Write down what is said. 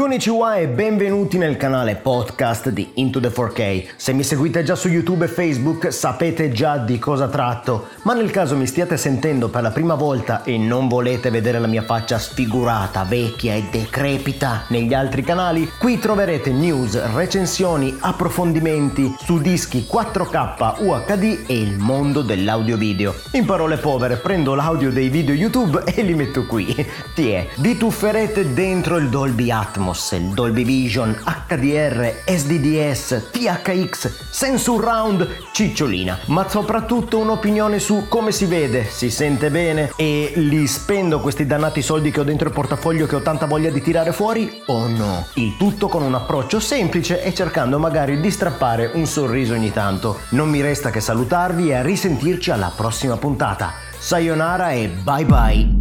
Konnichiwa e benvenuti nel canale podcast di Into the 4K. Se mi seguite già su YouTube e Facebook sapete già di cosa tratto, ma nel caso mi stiate sentendo per la prima volta e non volete vedere la mia faccia sfigurata, vecchia e decrepita negli altri canali, qui troverete news, recensioni, approfondimenti su dischi 4K UHD e il mondo dell'audio video. In parole povere, prendo l'audio dei video YouTube e li metto qui. Tiè, vi tufferete dentro il Dolby Atmos Atmos, Dolby Vision, HDR, SDDS, THX, Sensor Round, cicciolina, ma soprattutto un'opinione su come si vede, si sente bene e li spendo questi dannati soldi che ho dentro il portafoglio che ho tanta voglia di tirare fuori o no? Il tutto con un approccio semplice e cercando magari di strappare un sorriso ogni tanto. Non mi resta che salutarvi e a risentirci alla prossima puntata. Sayonara e bye bye!